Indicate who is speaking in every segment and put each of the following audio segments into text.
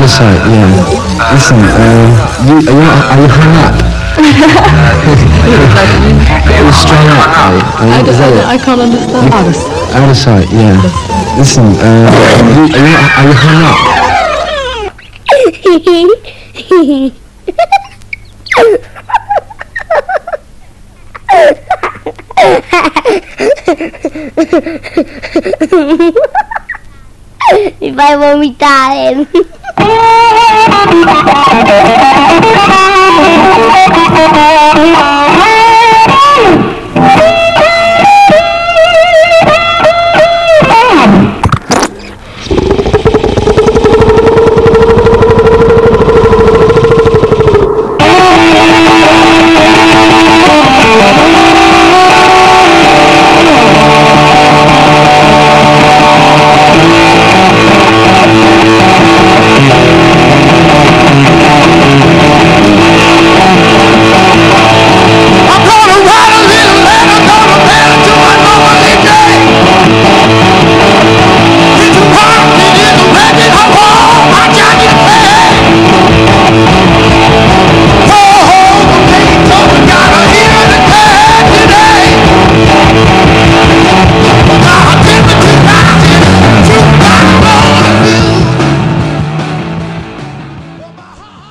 Speaker 1: Out of sight, yeah. Listen, uh, you, are, you, are you hung up? You're strung up, are? Are you- is that it?
Speaker 2: I can't understand. Out of
Speaker 1: Out of sight, yeah. Listen, uh, you, are, you, are you hung up?
Speaker 3: Mi fai
Speaker 4: Thank you.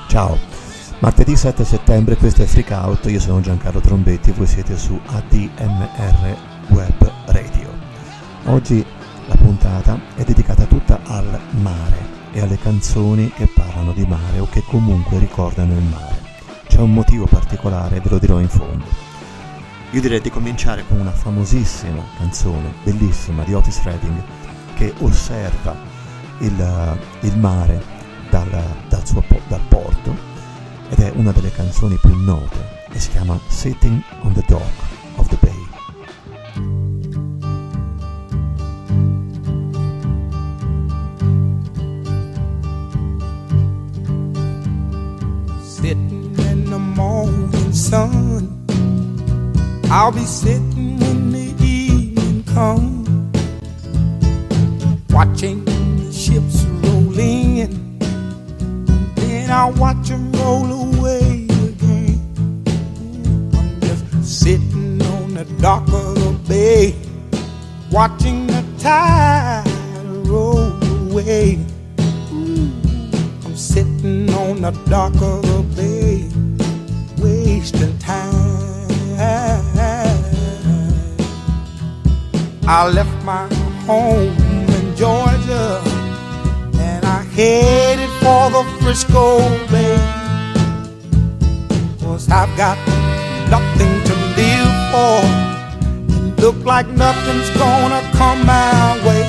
Speaker 5: Ciao, martedì 7 settembre, questo è Freak Out, io sono Giancarlo Trombetti, voi siete su ADMR Web Radio. Oggi la puntata è dedicata tutta al mare e alle canzoni che parlano di mare o che comunque ricordano il mare. C'è un motivo particolare, ve lo dirò in fondo. Io direi di cominciare con una famosissima canzone, bellissima, di Otis Redding, che osserva il, il mare dal, dal suo dal porto ed è una delle canzoni più note e si chiama Sitting on the Dock of the Bay.
Speaker 4: I'll be sitting when the evening comes. Watching the ships roll in. Then I'll watch them roll away again. I'm just sitting on the dock of the bay. Watching the tide roll away. I'm sitting on the dock of the bay, I left my home in Georgia and I headed for the Frisco Bay. Cause I've got nothing to live for. Look like nothing's gonna come my way.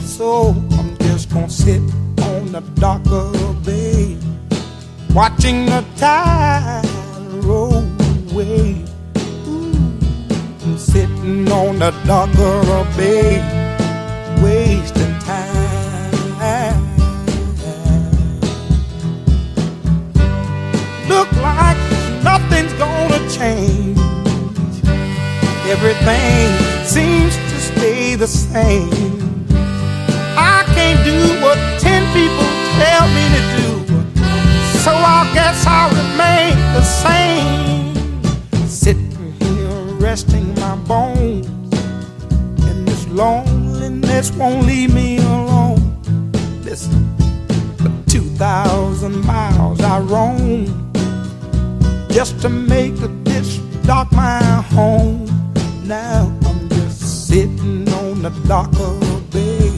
Speaker 4: So I'm just gonna sit on the dock of the bay, watching the tide roll away. Sitting on the dock of the bay, wasting time. Look like nothing's gonna change. Everything seems to stay the same. I can't do what ten people tell me to do. So I guess I'll remain the same. Resting my bones. And this loneliness won't leave me alone. Listen, for 2,000 miles I roam just to make this dock my home. Now I'm just sitting on the dock of the bay,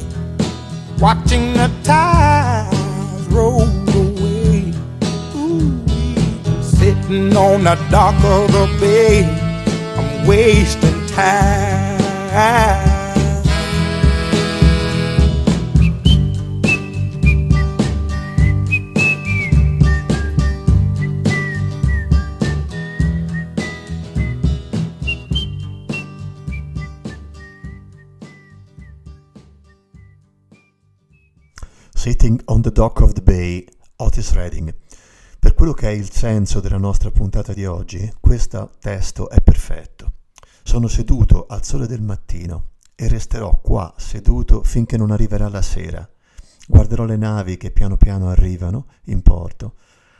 Speaker 4: watching the tides roll away. Ooh, sitting on the dock of the bay, wasting time.
Speaker 5: Sitting on the Dock of the Bay, Otis Redding. Per quello che è il senso della nostra puntata di oggi, questo testo è perfetto. Sono seduto al sole del mattino e resterò qua seduto finché non arriverà la sera, guarderò le navi che piano piano arrivano in porto,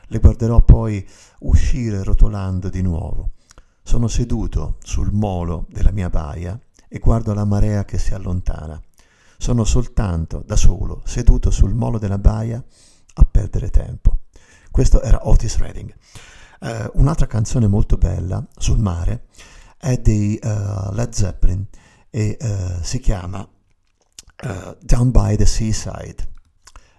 Speaker 5: le guarderò poi uscire rotolando di nuovo. Sono seduto sul molo della mia baia e guardo la marea che si allontana. Sono soltanto da solo, seduto sul molo della baia, a perdere tempo. Questo era Otis Redding. Uh, un'altra canzone molto bella sul mare è di uh, Led Zeppelin e uh, si chiama Down by the Seaside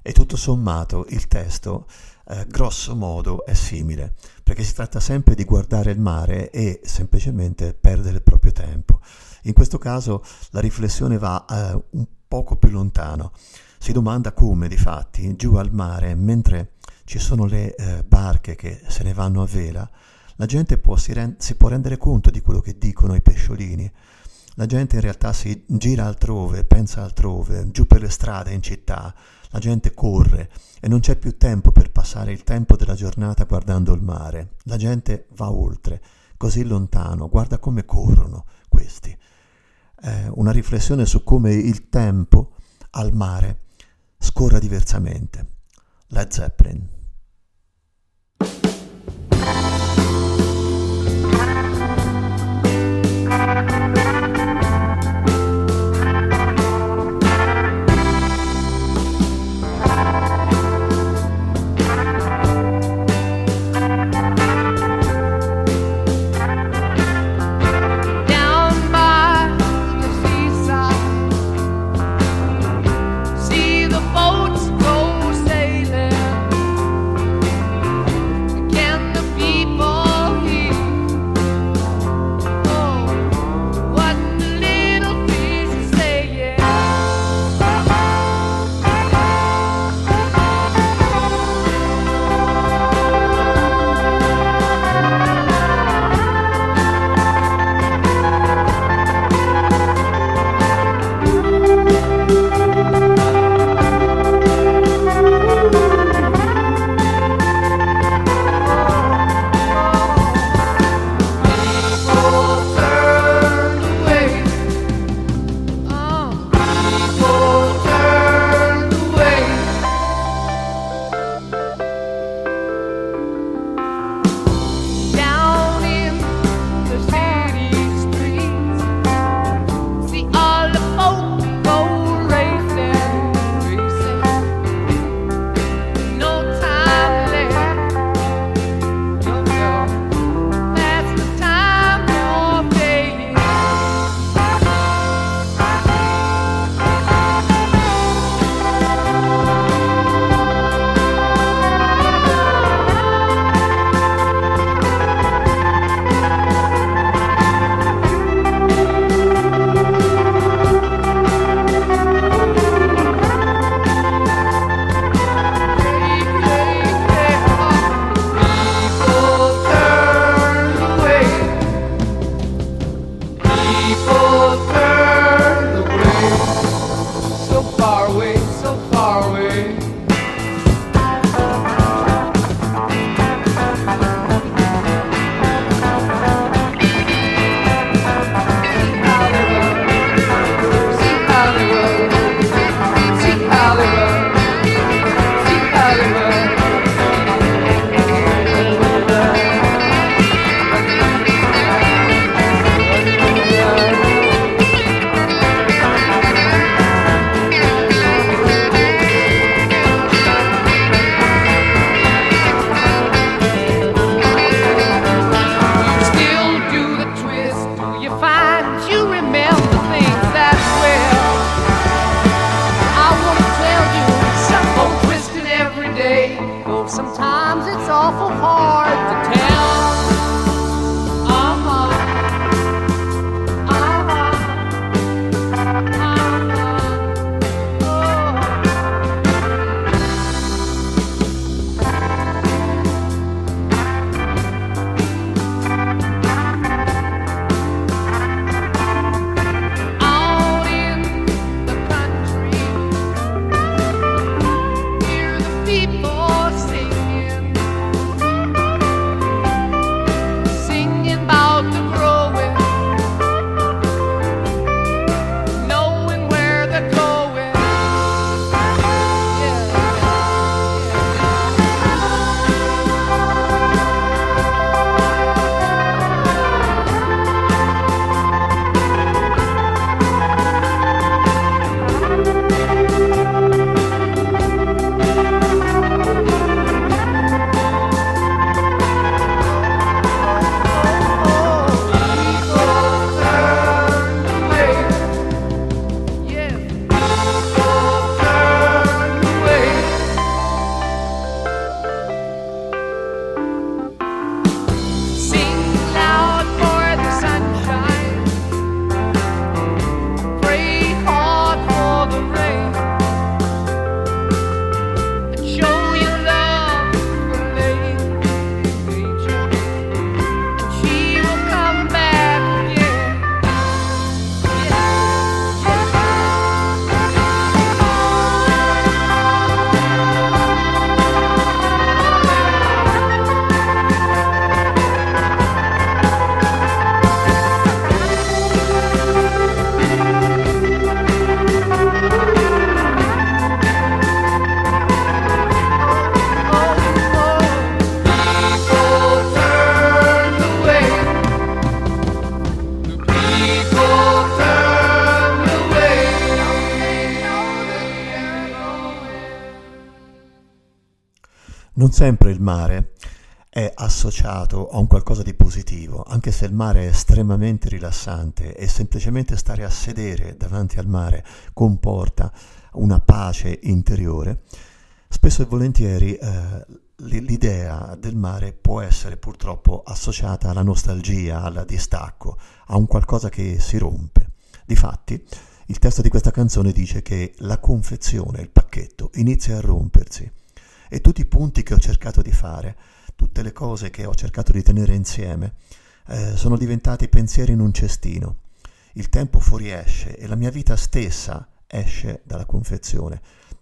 Speaker 5: e tutto sommato il testo eh, grosso modo è simile, perché si tratta sempre di guardare il mare e semplicemente perdere il proprio tempo. In questo caso la riflessione va eh, un poco più lontano. Si domanda come, di fatti, giù al mare, mentre ci sono le eh, barche che se ne vanno a vela, la gente può, si, rend- si può rendere conto di quello che dicono i pesciolini. La gente in realtà si gira altrove, pensa altrove, giù per le strade in città, la gente corre e non c'è più tempo per passare il tempo della giornata guardando il mare. La gente va oltre, così lontano, guarda come corrono questi. Eh, una riflessione su come il tempo al mare scorra diversamente. Led Zeppelin.
Speaker 6: thank you Non sempre il mare è associato a un qualcosa di positivo, anche se il mare è estremamente rilassante e semplicemente stare a sedere davanti al mare comporta una pace interiore, spesso e volentieri eh, l'idea del mare può essere purtroppo associata alla nostalgia, al distacco, a un qualcosa che si rompe. Difatti, il testo di questa canzone dice che la confezione, il pacchetto, inizia a rompersi e tutti i punti che ho cercato di fare, tutte le cose che ho cercato di tenere insieme, eh, sono diventati pensieri in un cestino. Il tempo fuoriesce e la mia vita stessa esce dalla confezione,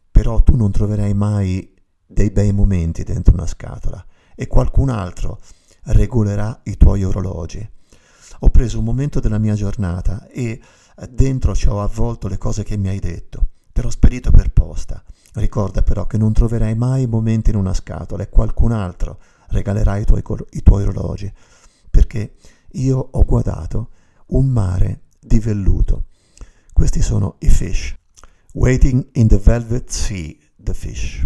Speaker 6: però tu non troverai mai dei bei momenti dentro una scatola e qualcun altro regolerà i tuoi orologi. Ho preso un momento della mia giornata e dentro ci ho avvolto le cose che mi hai detto. Te l'ho spedito per posta. Ricorda però che non troverai mai momenti in una scatola e qualcun altro regalerà i tuoi, i tuoi orologi, perché io ho guardato un mare di velluto. Questi sono i fish. Waiting in the velvet sea, the fish.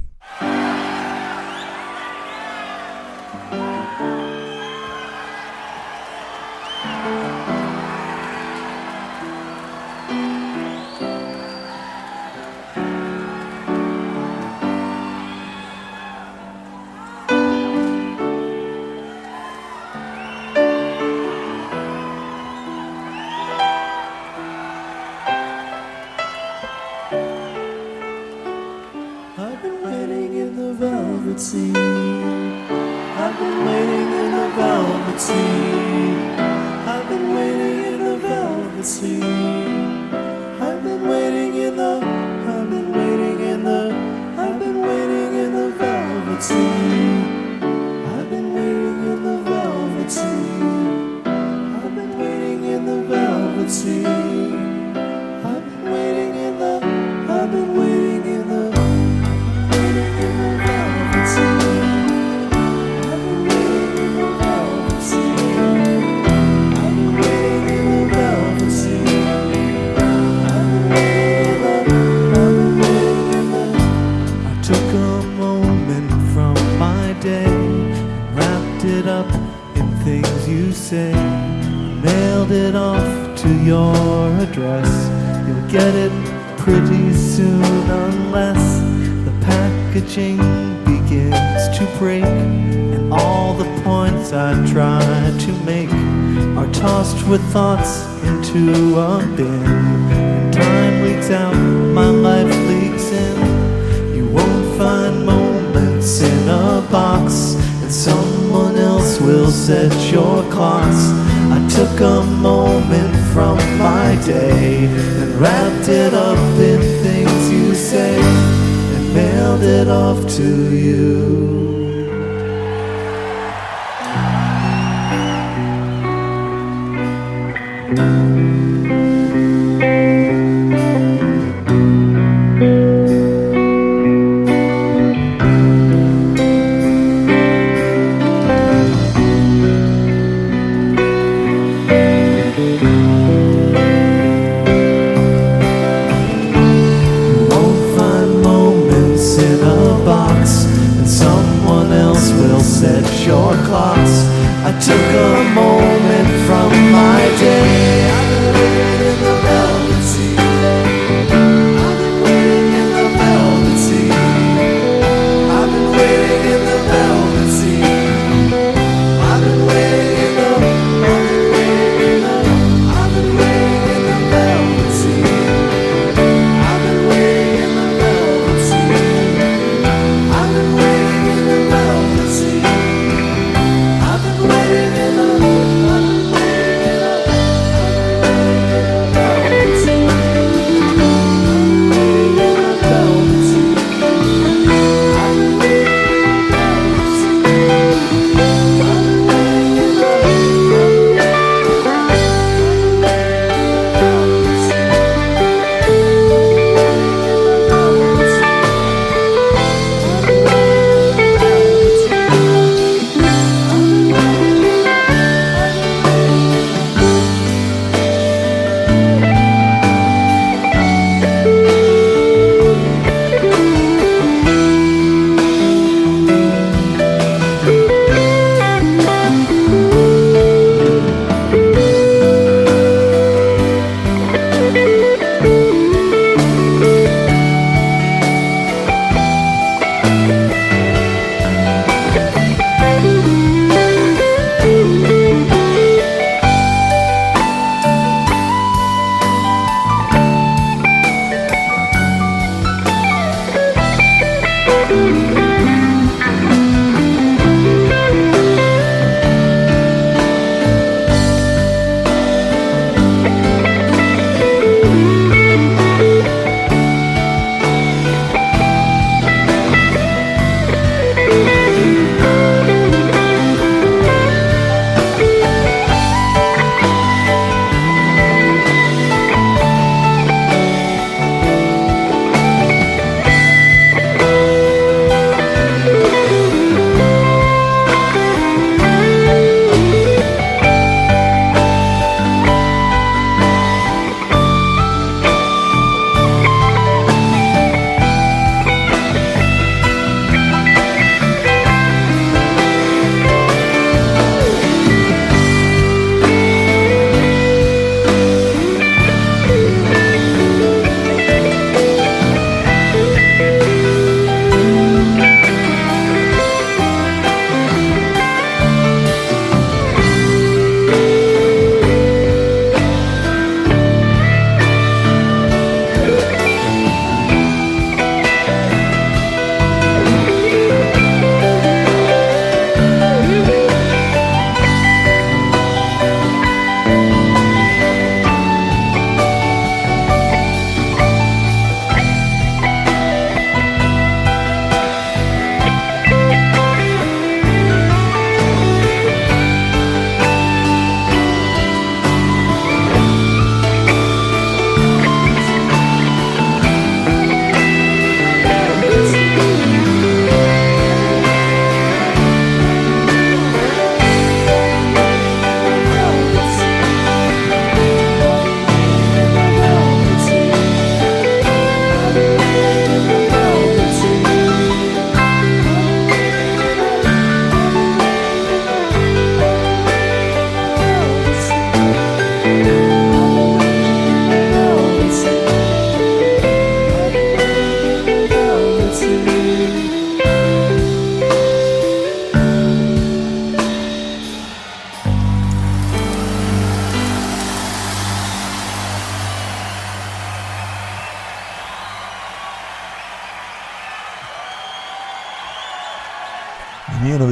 Speaker 5: Música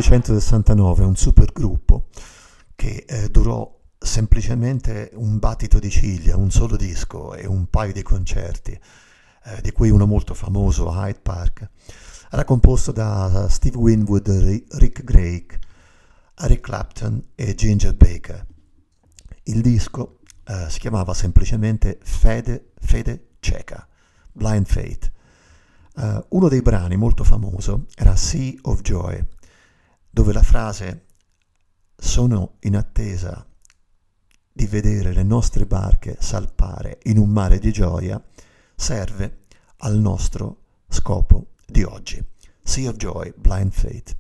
Speaker 5: 1969, un supergruppo che eh, durò semplicemente un battito di ciglia, un solo disco e un paio di concerti, eh, di cui uno molto famoso, Hyde Park, era composto da Steve Winwood, Rick Drake, Eric Clapton e Ginger Baker. Il disco eh, si chiamava semplicemente Fede, Fede Cieca, Blind Fate. Uh, uno dei brani molto famoso era Sea of Joy, dove la frase sono in attesa di vedere le nostre barche salpare in un mare di gioia serve al nostro scopo di oggi. Sea of Joy, Blind Fate.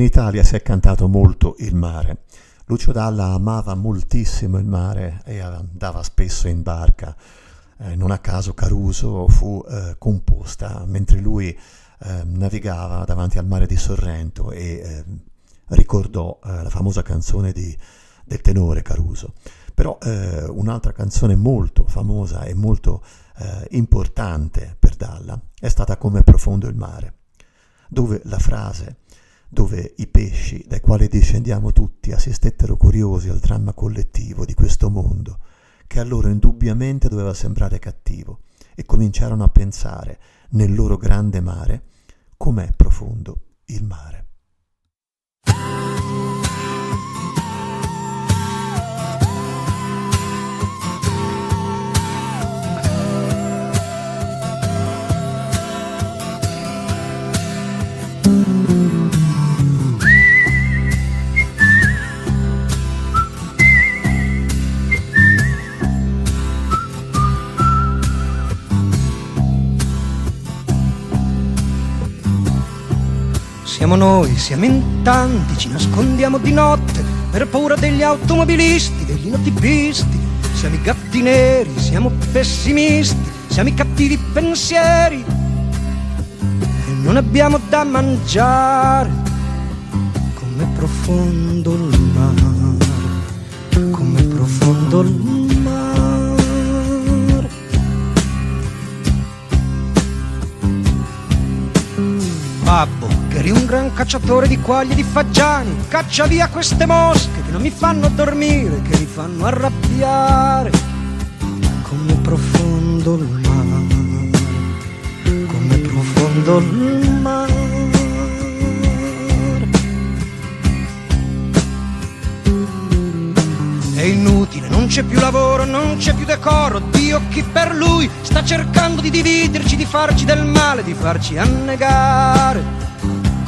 Speaker 5: In Italia si è cantato molto il mare. Lucio Dalla amava moltissimo il mare e andava spesso in barca. Eh, non a caso Caruso fu eh, composta mentre lui eh, navigava davanti al mare di Sorrento e eh, ricordò eh, la famosa canzone di, del tenore Caruso. Però eh, un'altra canzone molto famosa e molto importante per Dalla è stata Come profondo il mare, dove la frase dove i pesci dai quali discendiamo tutti assistettero curiosi al dramma collettivo di questo mondo, che a loro indubbiamente doveva sembrare cattivo, e cominciarono a pensare, nel loro grande mare, com'è profondo il mare.
Speaker 2: Siamo noi, siamo in tanti, ci nascondiamo di notte per paura degli automobilisti, degli notipisti. Siamo i gatti neri, siamo pessimisti, siamo i cattivi pensieri e non abbiamo da mangiare. Come profondo il mare, come profondo il mare. Babbo Eri un gran cacciatore di quaglie e di fagiani, caccia via queste mosche che non mi fanno dormire, che mi fanno arrabbiare. Come profondo il mare, come profondo il mare. È inutile, non c'è più lavoro, non c'è più decoro. Dio chi per lui sta cercando di dividerci, di farci del male, di farci annegare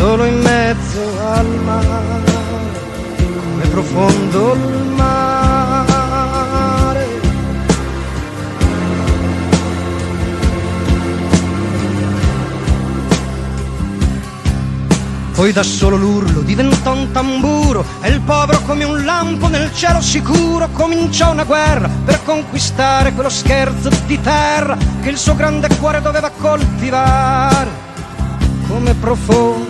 Speaker 2: solo in mezzo al mare, come profondo il mare. Poi da solo l'urlo diventò un tamburo e il povero come un lampo nel cielo sicuro cominciò una guerra per conquistare quello scherzo di terra che il suo grande cuore doveva coltivare come profondo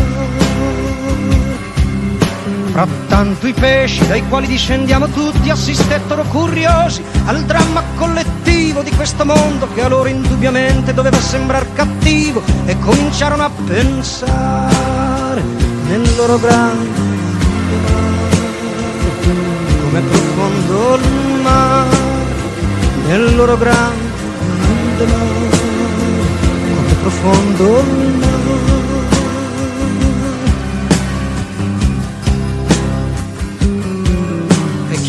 Speaker 2: Frattanto i pesci dai quali discendiamo tutti assistettero curiosi al dramma collettivo di questo mondo che a loro indubbiamente doveva sembrare cattivo e cominciarono a pensare nel loro grande mare, come profondo il mare, nel loro grande mare, come profondo il mare.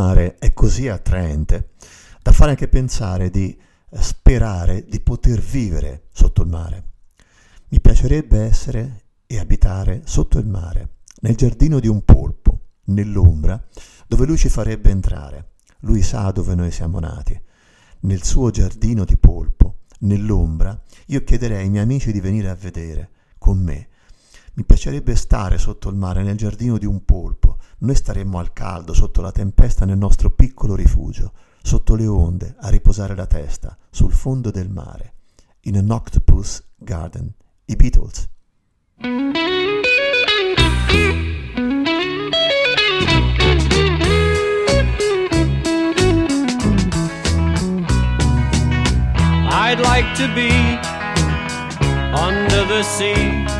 Speaker 5: Mare è così attraente da fare anche pensare di eh, sperare di poter vivere sotto il mare. Mi piacerebbe essere e abitare sotto il mare, nel giardino di un polpo, nell'ombra, dove lui ci farebbe entrare. Lui sa dove noi siamo nati. Nel suo giardino di polpo, nell'ombra, io chiederei ai miei amici di venire a vedere con me. Mi piacerebbe stare sotto il mare, nel giardino di un polpo. Noi staremmo al caldo, sotto la tempesta, nel nostro piccolo rifugio, sotto le onde, a riposare la testa, sul fondo del mare. In an octopus garden. I Beatles.
Speaker 7: I'd like to be under the sea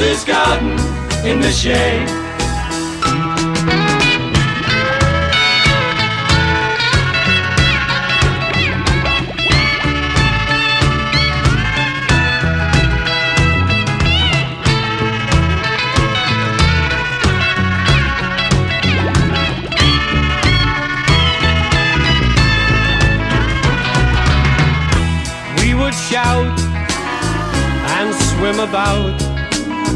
Speaker 7: Octopus's garden in the shade. We would shout and swim about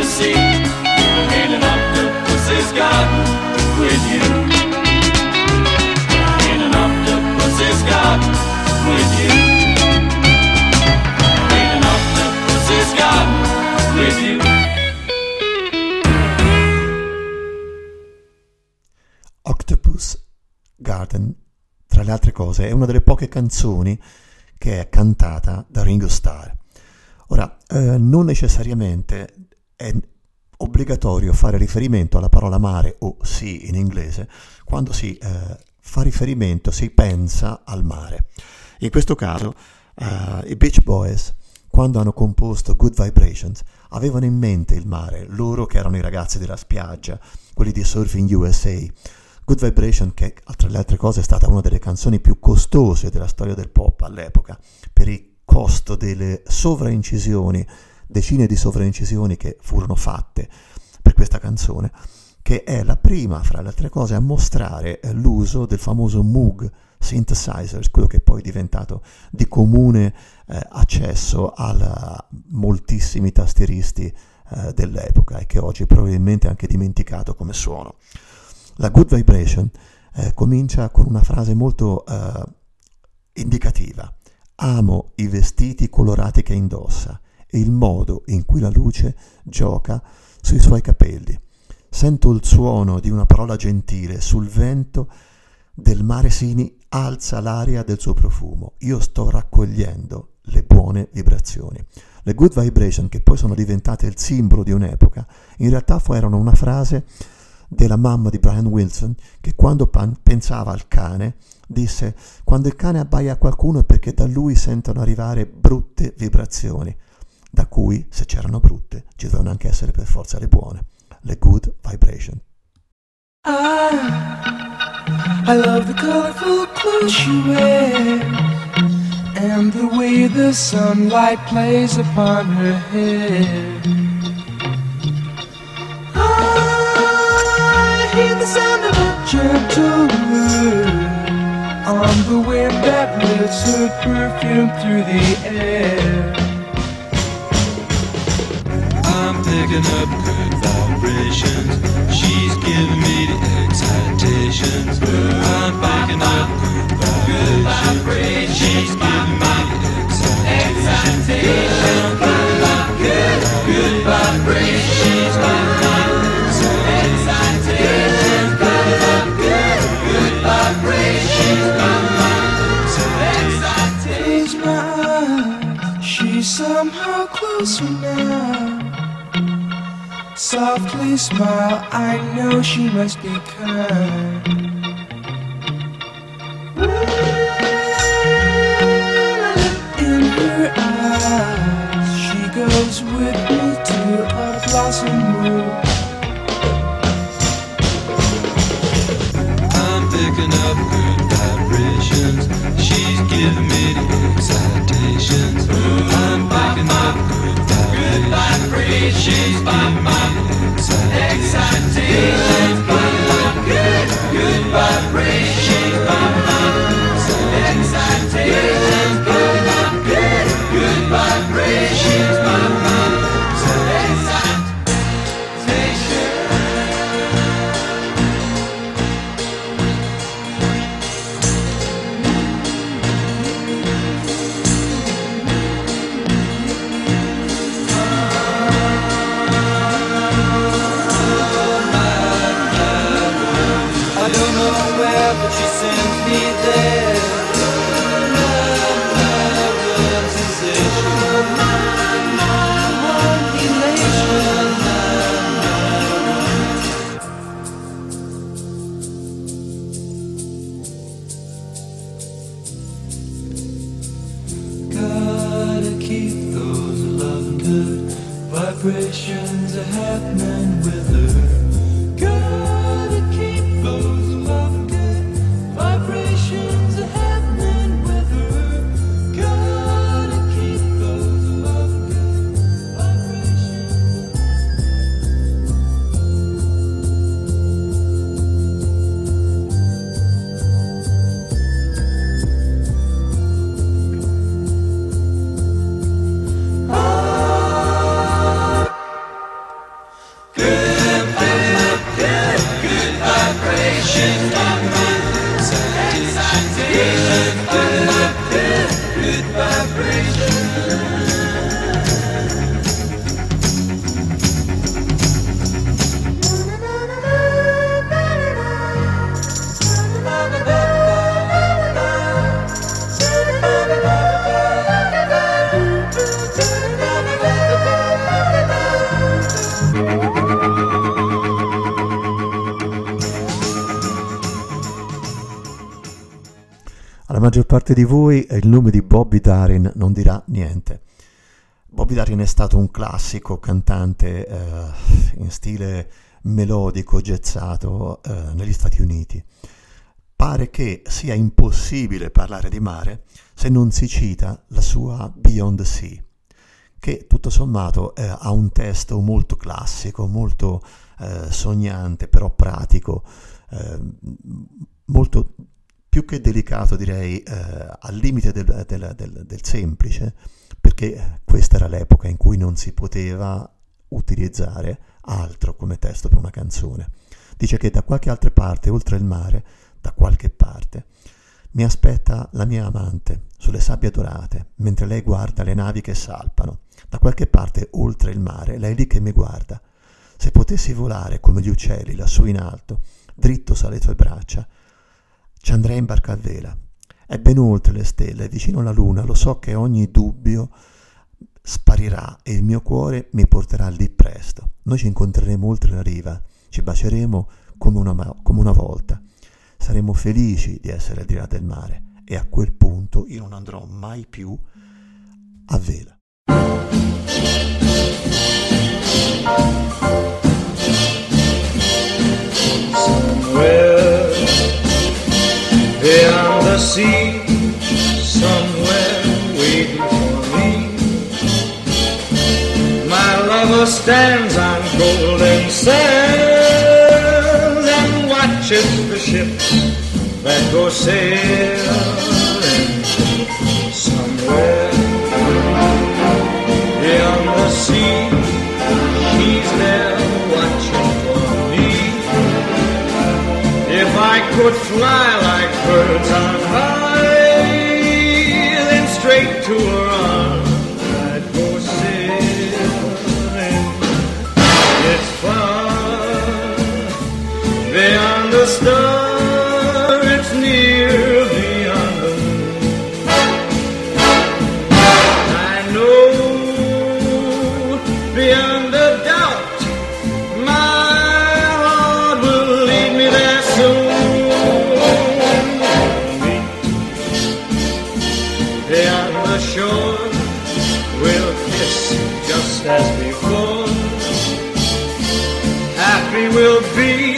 Speaker 7: sea in an octopus's garden with you. In an octopus's garden with you. In an octopus's garden with you.
Speaker 5: Octopus Garden, tra le altre cose, è una delle poche canzoni che è cantata da Ringo Starr. Ora, eh, non necessariamente è obbligatorio fare riferimento alla parola mare o sì in inglese quando si eh, fa riferimento, si pensa al mare. In questo caso eh, i Beach Boys, quando hanno composto Good Vibrations, avevano in mente il mare, loro che erano i ragazzi della spiaggia, quelli di Surfing USA. Good Vibration, che tra le altre cose è stata una delle canzoni più costose della storia del pop all'epoca, per il costo delle sovraincisioni, decine di sovraincisioni che furono fatte per questa canzone, che è la prima, fra le altre cose, a mostrare eh, l'uso del famoso Moog synthesizer, quello che poi è diventato di comune eh, accesso a moltissimi tastieristi eh, dell'epoca e che oggi probabilmente è anche dimenticato come suono. La Good Vibration eh, comincia con una frase molto eh, indicativa. Amo i vestiti colorati che indossa e il modo in cui la luce gioca sui suoi capelli. Sento il suono di una parola gentile sul vento del mare Sini alza l'aria del suo profumo. Io sto raccogliendo le buone vibrazioni. Le good vibration, che poi sono diventate il simbolo di un'epoca, in realtà erano una frase della mamma di Brian Wilson che quando pan- pensava al cane disse quando il cane abbaia qualcuno è perché da lui sentono arrivare brutte vibrazioni, da cui se c'erano brutte ci dovevano anche essere per forza le buone, le good vibration.
Speaker 8: I, I love the colorful clothes she wears and the way the sunlight plays upon her hair. I hear the sound of a gentle word on the wind that lifts her perfume through the air.
Speaker 9: Picking up good vibrations. She's giving me the excitations. I'm picking up good vibrations. She's giving me the excitations. Good, good vibrations. She's giving me excitations. Good, good vibrations. She's
Speaker 8: somehow closer now. Softly smile, I know she must be kind. In her eyes, she goes with me to a blossom room.
Speaker 9: I'm picking up good vibrations. She's giving me the excitations. I'm picking up good vibrations. She's giving me vibrations are happening with her.
Speaker 5: Parte di voi il nome di Bobby Darin non dirà niente. Bobby Darin è stato un classico cantante eh, in stile melodico, gezzato eh, negli Stati Uniti. Pare che sia impossibile parlare di mare se non si cita la sua Beyond Sea, che tutto sommato eh, ha un testo molto classico, molto eh, sognante, però pratico, eh, molto più che delicato direi eh, al limite del, del, del, del semplice, perché questa era l'epoca in cui non si poteva utilizzare altro come testo per una canzone. Dice che da qualche altra parte, oltre il mare, da qualche parte, mi aspetta la mia amante sulle sabbie dorate, mentre lei guarda le navi che salpano. Da qualche parte, oltre il mare, lei è lì che mi guarda. Se potessi volare come gli uccelli lassù in alto, dritto sulle tue braccia, ci andrei in barca a vela è ben oltre le stelle, è vicino alla luna, lo so che ogni dubbio sparirà e il mio cuore mi porterà lì presto. Noi ci incontreremo oltre la riva, ci baceremo come una, come una volta. Saremo felici di essere al di là del mare e a quel punto io non andrò mai più a vela.
Speaker 10: Somewhere beyond the sea, somewhere waiting for me. My lover stands on golden sands and watches the ships that go sailing somewhere beyond the sea. Could fly like birds on high, then straight to her Beyond the shore, we'll kiss just as before. Happy we'll be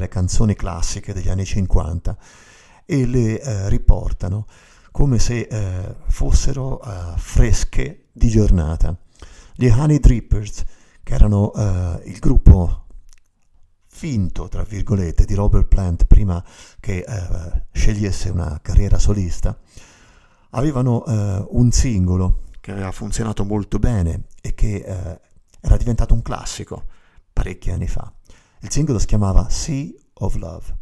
Speaker 5: recuperare canzoni classiche degli anni 50 e le eh, riportano come se eh, fossero eh, fresche di giornata. Gli Honey Drippers, che erano eh, il gruppo finto, tra virgolette, di Robert Plant prima che eh, scegliesse una carriera solista, avevano eh, un singolo che aveva funzionato molto bene e che era diventato un classico parecchi anni fa. Il singolo si chiamava Sea of Love.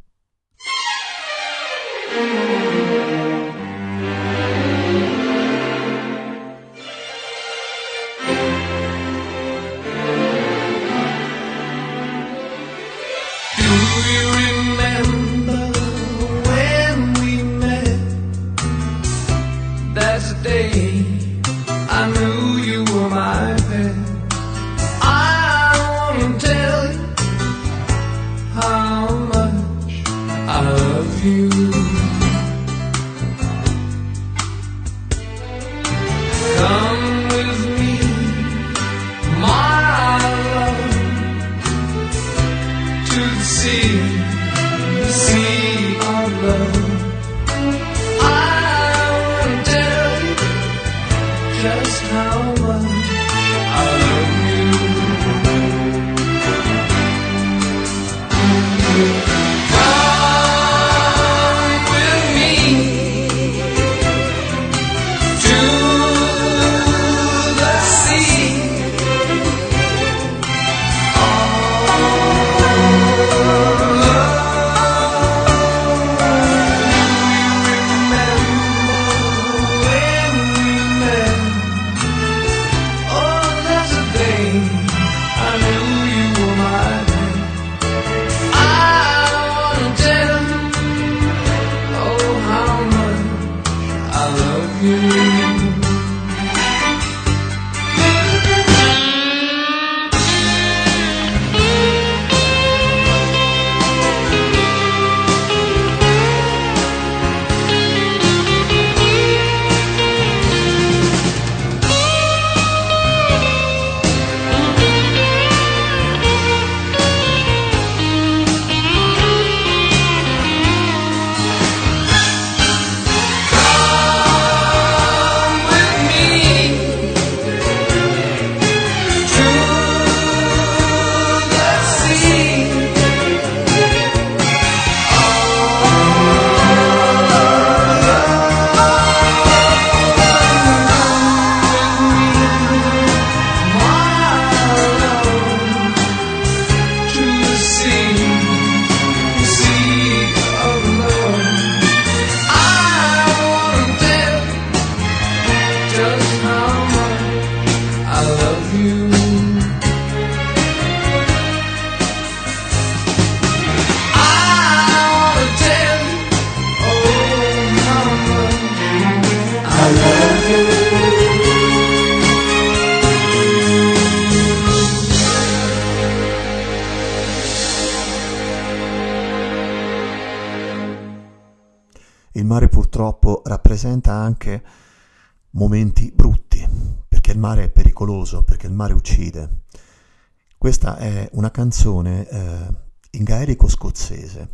Speaker 5: Questa è una canzone eh, in gaelico scozzese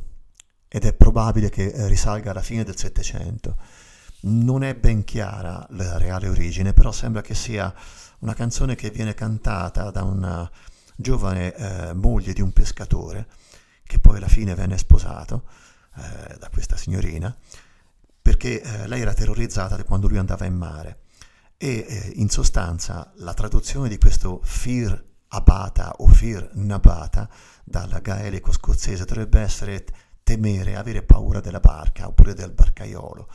Speaker 5: ed è probabile che risalga alla fine del Settecento. Non è ben chiara la reale origine, però sembra che sia una canzone che viene cantata da una giovane eh, moglie di un pescatore, che poi alla fine venne sposato eh, da questa signorina, perché eh, lei era terrorizzata quando lui andava in mare. E eh, in sostanza la traduzione di questo Fir Abata o Fir Nabata dal gaelico scozzese dovrebbe essere temere, avere paura della barca oppure del barcaiolo.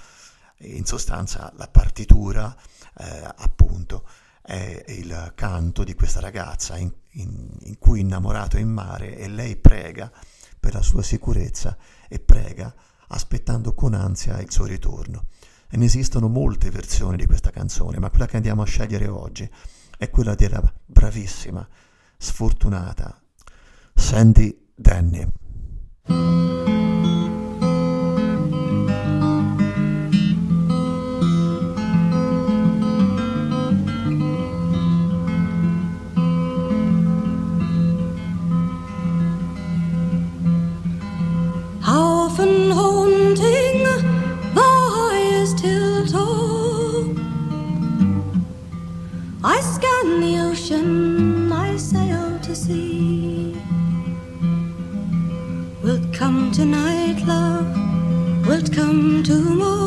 Speaker 5: In sostanza la partitura, eh, appunto, è il canto di questa ragazza in, in, in cui innamorato è in mare e lei prega per la sua sicurezza e prega aspettando con ansia il suo ritorno. E ne esistono molte versioni di questa canzone, ma quella che andiamo a scegliere oggi è quella della bravissima, sfortunata Sandy Denny.
Speaker 11: Tonight, love, wilt come tomorrow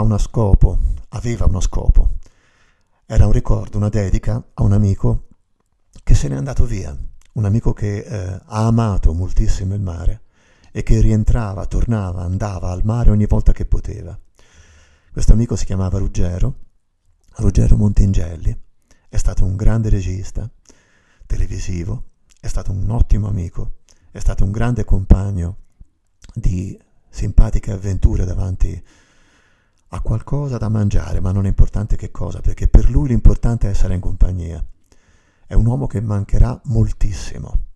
Speaker 5: Uno scopo, aveva uno scopo. Era un ricordo, una dedica a un amico che se n'è andato via, un amico che eh, ha amato moltissimo il mare e che rientrava, tornava, andava al mare ogni volta che poteva. Questo amico si chiamava Ruggero, Ruggero Montingelli, è stato un grande regista televisivo, è stato un ottimo amico, è stato un grande compagno di simpatiche avventure davanti a qualcosa da mangiare, ma non è importante che cosa, perché per lui l'importante è essere in compagnia. È un uomo che mancherà moltissimo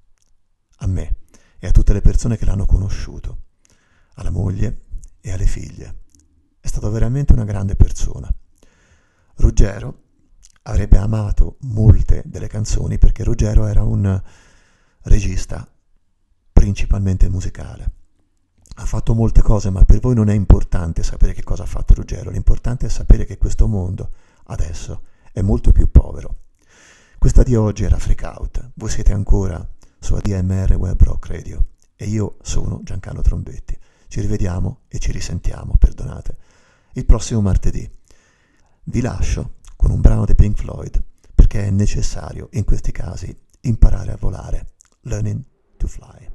Speaker 5: a me e a tutte le persone che l'hanno conosciuto, alla moglie e alle figlie. È stato veramente una grande persona. Ruggero avrebbe amato molte delle canzoni perché Ruggero era un regista principalmente musicale. Ha fatto molte cose, ma per voi non è importante sapere che cosa ha fatto Ruggero, l'importante è sapere che questo mondo adesso è molto più povero. Questa di oggi era Freak Out, voi siete ancora su ADMR Web Rock Radio e io sono Giancarlo Trombetti. Ci rivediamo e ci risentiamo, perdonate, il prossimo martedì. Vi lascio con un brano di Pink Floyd perché è necessario in questi casi imparare a volare. Learning to fly.